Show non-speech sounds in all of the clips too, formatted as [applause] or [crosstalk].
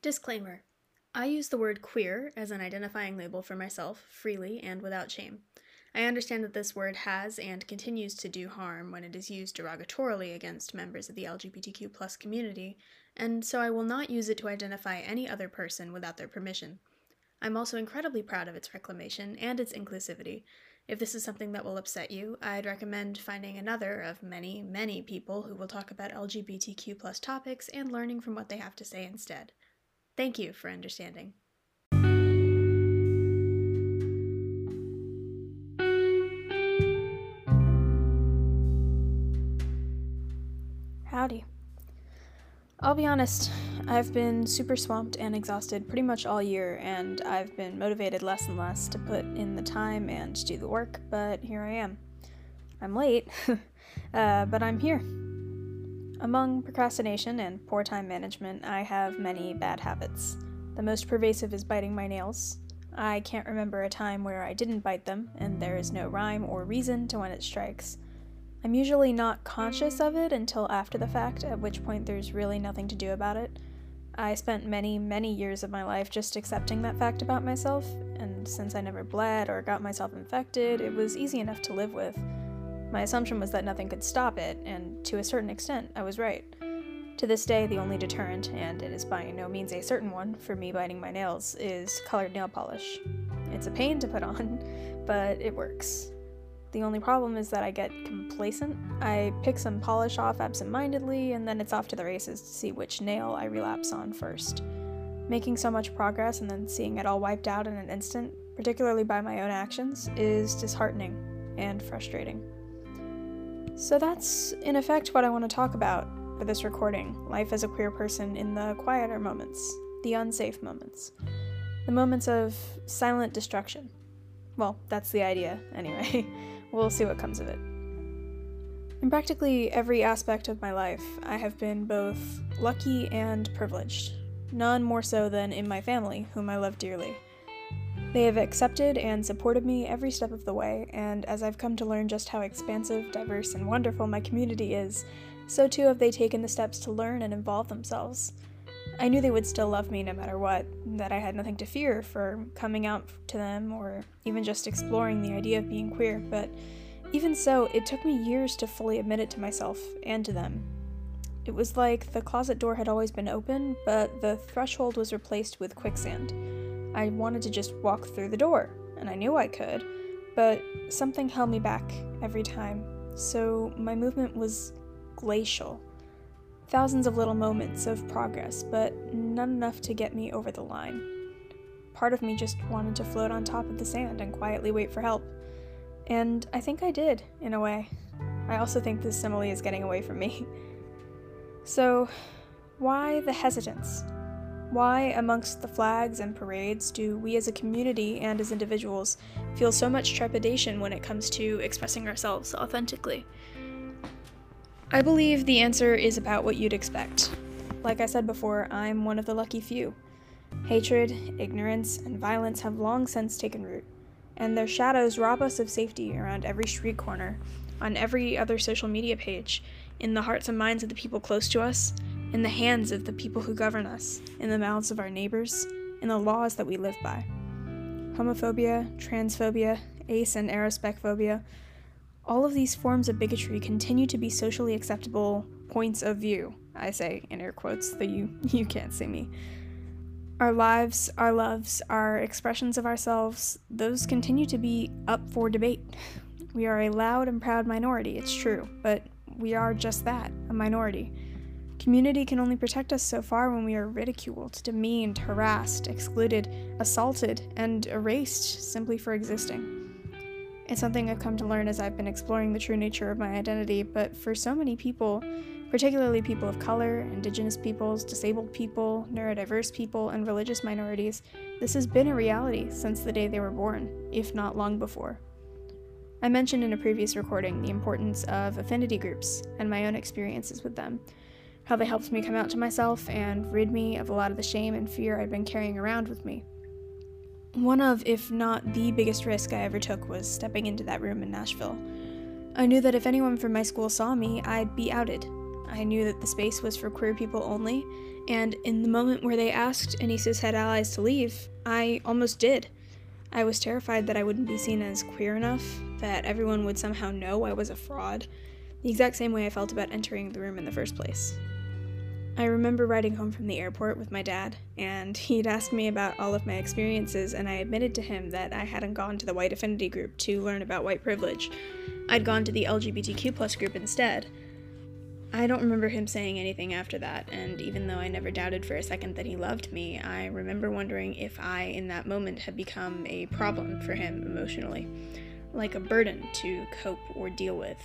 Disclaimer I use the word queer as an identifying label for myself freely and without shame. I understand that this word has and continues to do harm when it is used derogatorily against members of the LGBTQ community, and so I will not use it to identify any other person without their permission. I'm also incredibly proud of its reclamation and its inclusivity. If this is something that will upset you, I'd recommend finding another of many, many people who will talk about LGBTQ topics and learning from what they have to say instead. Thank you for understanding. Howdy. I'll be honest, I've been super swamped and exhausted pretty much all year, and I've been motivated less and less to put in the time and do the work, but here I am. I'm late, [laughs] uh, but I'm here. Among procrastination and poor time management, I have many bad habits. The most pervasive is biting my nails. I can't remember a time where I didn't bite them, and there is no rhyme or reason to when it strikes. I'm usually not conscious of it until after the fact, at which point there's really nothing to do about it. I spent many, many years of my life just accepting that fact about myself, and since I never bled or got myself infected, it was easy enough to live with. My assumption was that nothing could stop it, and to a certain extent, I was right. To this day, the only deterrent, and it is by no means a certain one, for me biting my nails is colored nail polish. It's a pain to put on, [laughs] but it works. The only problem is that I get complacent. I pick some polish off absentmindedly, and then it's off to the races to see which nail I relapse on first. Making so much progress and then seeing it all wiped out in an instant, particularly by my own actions, is disheartening and frustrating. So that's, in effect, what I want to talk about for this recording life as a queer person in the quieter moments, the unsafe moments, the moments of silent destruction. Well, that's the idea, anyway. [laughs] We'll see what comes of it. In practically every aspect of my life, I have been both lucky and privileged, none more so than in my family, whom I love dearly. They have accepted and supported me every step of the way, and as I've come to learn just how expansive, diverse, and wonderful my community is, so too have they taken the steps to learn and involve themselves. I knew they would still love me no matter what, that I had nothing to fear for coming out to them or even just exploring the idea of being queer, but even so, it took me years to fully admit it to myself and to them. It was like the closet door had always been open, but the threshold was replaced with quicksand. I wanted to just walk through the door, and I knew I could, but something held me back every time, so my movement was glacial. Thousands of little moments of progress, but not enough to get me over the line. Part of me just wanted to float on top of the sand and quietly wait for help. And I think I did, in a way. I also think this simile is getting away from me. [laughs] So, why the hesitance? Why, amongst the flags and parades, do we as a community and as individuals feel so much trepidation when it comes to expressing ourselves authentically? I believe the answer is about what you'd expect. Like I said before, I'm one of the lucky few. Hatred, ignorance, and violence have long since taken root, and their shadows rob us of safety around every street corner, on every other social media page, in the hearts and minds of the people close to us, in the hands of the people who govern us, in the mouths of our neighbors, in the laws that we live by. Homophobia, transphobia, ace and arospecphobia, all of these forms of bigotry continue to be socially acceptable points of view. I say in air quotes, though you, [laughs] you can't see me. Our lives, our loves, our expressions of ourselves, those continue to be up for debate. We are a loud and proud minority, it's true, but we are just that a minority. Community can only protect us so far when we are ridiculed, demeaned, harassed, excluded, assaulted, and erased simply for existing. It's something I've come to learn as I've been exploring the true nature of my identity, but for so many people, particularly people of color, indigenous peoples, disabled people, neurodiverse people, and religious minorities, this has been a reality since the day they were born, if not long before. I mentioned in a previous recording the importance of affinity groups and my own experiences with them, how they helped me come out to myself and rid me of a lot of the shame and fear I'd been carrying around with me. One of, if not the biggest risk I ever took was stepping into that room in Nashville. I knew that if anyone from my school saw me, I'd be outed. I knew that the space was for queer people only, and in the moment where they asked any cishet allies to leave, I almost did. I was terrified that I wouldn't be seen as queer enough, that everyone would somehow know I was a fraud, the exact same way I felt about entering the room in the first place. I remember riding home from the airport with my dad, and he'd asked me about all of my experiences, and I admitted to him that I hadn't gone to the white affinity group to learn about white privilege. I'd gone to the LGBTQ plus group instead. I don't remember him saying anything after that, and even though I never doubted for a second that he loved me, I remember wondering if I, in that moment, had become a problem for him emotionally, like a burden to cope or deal with.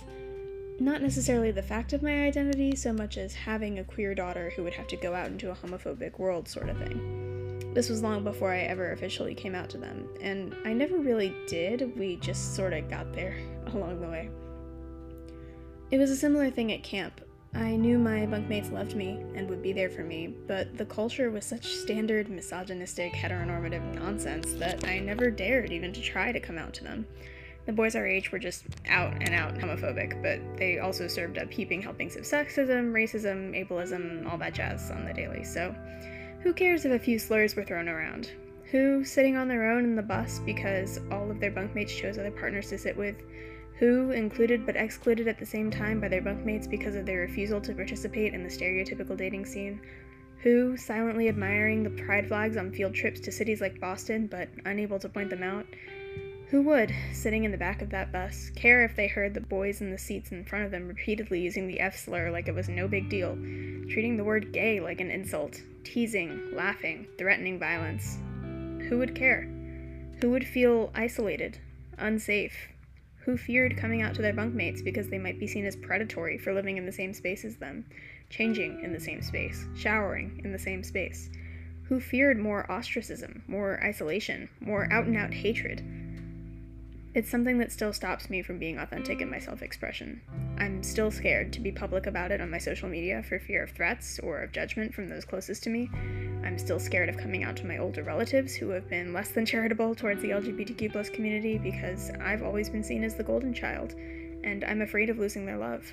Not necessarily the fact of my identity, so much as having a queer daughter who would have to go out into a homophobic world, sort of thing. This was long before I ever officially came out to them, and I never really did, we just sort of got there [laughs] along the way. It was a similar thing at camp. I knew my bunkmates loved me and would be there for me, but the culture was such standard misogynistic heteronormative nonsense that I never dared even to try to come out to them. The boys our age were just out and out homophobic, but they also served up heaping helpings of sexism, racism, ableism, all that jazz on the daily, so who cares if a few slurs were thrown around? Who, sitting on their own in the bus because all of their bunkmates chose other partners to sit with, who, included but excluded at the same time by their bunkmates because of their refusal to participate in the stereotypical dating scene, who, silently admiring the pride flags on field trips to cities like Boston but unable to point them out, who would, sitting in the back of that bus, care if they heard the boys in the seats in front of them repeatedly using the F slur like it was no big deal, treating the word gay like an insult, teasing, laughing, threatening violence? Who would care? Who would feel isolated, unsafe, who feared coming out to their bunkmates because they might be seen as predatory for living in the same space as them, changing in the same space, showering in the same space, who feared more ostracism, more isolation, more out and out hatred. It's something that still stops me from being authentic in my self expression. I'm still scared to be public about it on my social media for fear of threats or of judgment from those closest to me, I'm still scared of coming out to my older relatives who have been less than charitable towards the LGBTQ community because I've always been seen as the golden child, and I'm afraid of losing their love.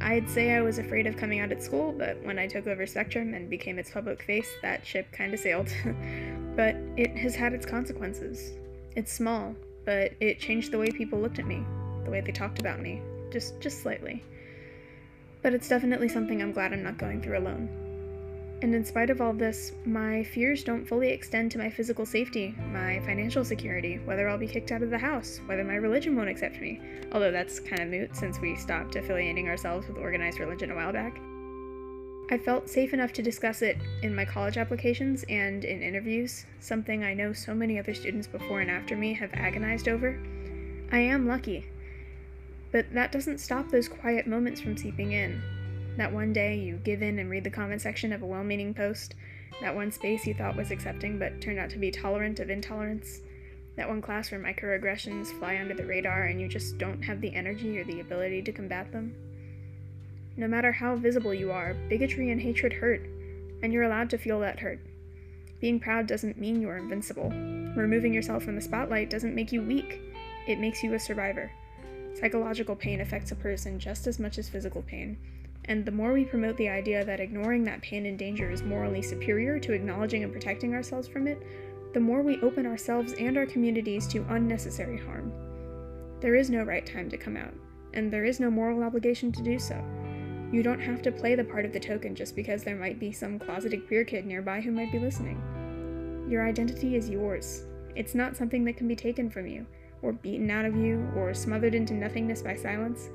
I'd say I was afraid of coming out at school, but when I took over Spectrum and became its public face, that ship kinda sailed. [laughs] but it has had its consequences. It's small, but it changed the way people looked at me, the way they talked about me, just just slightly. But it's definitely something I'm glad I'm not going through alone. And in spite of all this, my fears don't fully extend to my physical safety, my financial security, whether I'll be kicked out of the house, whether my religion won't accept me, although that's kind of moot since we stopped affiliating ourselves with organized religion a while back. I felt safe enough to discuss it in my college applications and in interviews, something I know so many other students before and after me have agonized over. I am lucky. But that doesn't stop those quiet moments from seeping in, that one day you give in and read the comment section of a well meaning post. That one space you thought was accepting but turned out to be tolerant of intolerance. That one class where microaggressions fly under the radar and you just don't have the energy or the ability to combat them. No matter how visible you are, bigotry and hatred hurt, and you're allowed to feel that hurt. Being proud doesn't mean you're invincible. Removing yourself from the spotlight doesn't make you weak, it makes you a survivor. Psychological pain affects a person just as much as physical pain, and the more we promote the idea that ignoring that pain and danger is morally superior to acknowledging and protecting ourselves from it, the more we open ourselves and our communities to unnecessary harm. There is no right time to come out, and there is no moral obligation to do so. You don't have to play the part of the token just because there might be some closeted queer kid nearby who might be listening. Your identity is yours. It's not something that can be taken from you, or beaten out of you, or smothered into nothingness by silence.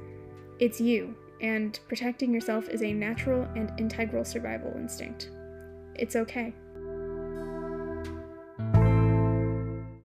It's you, and protecting yourself is a natural and integral survival instinct. It's okay.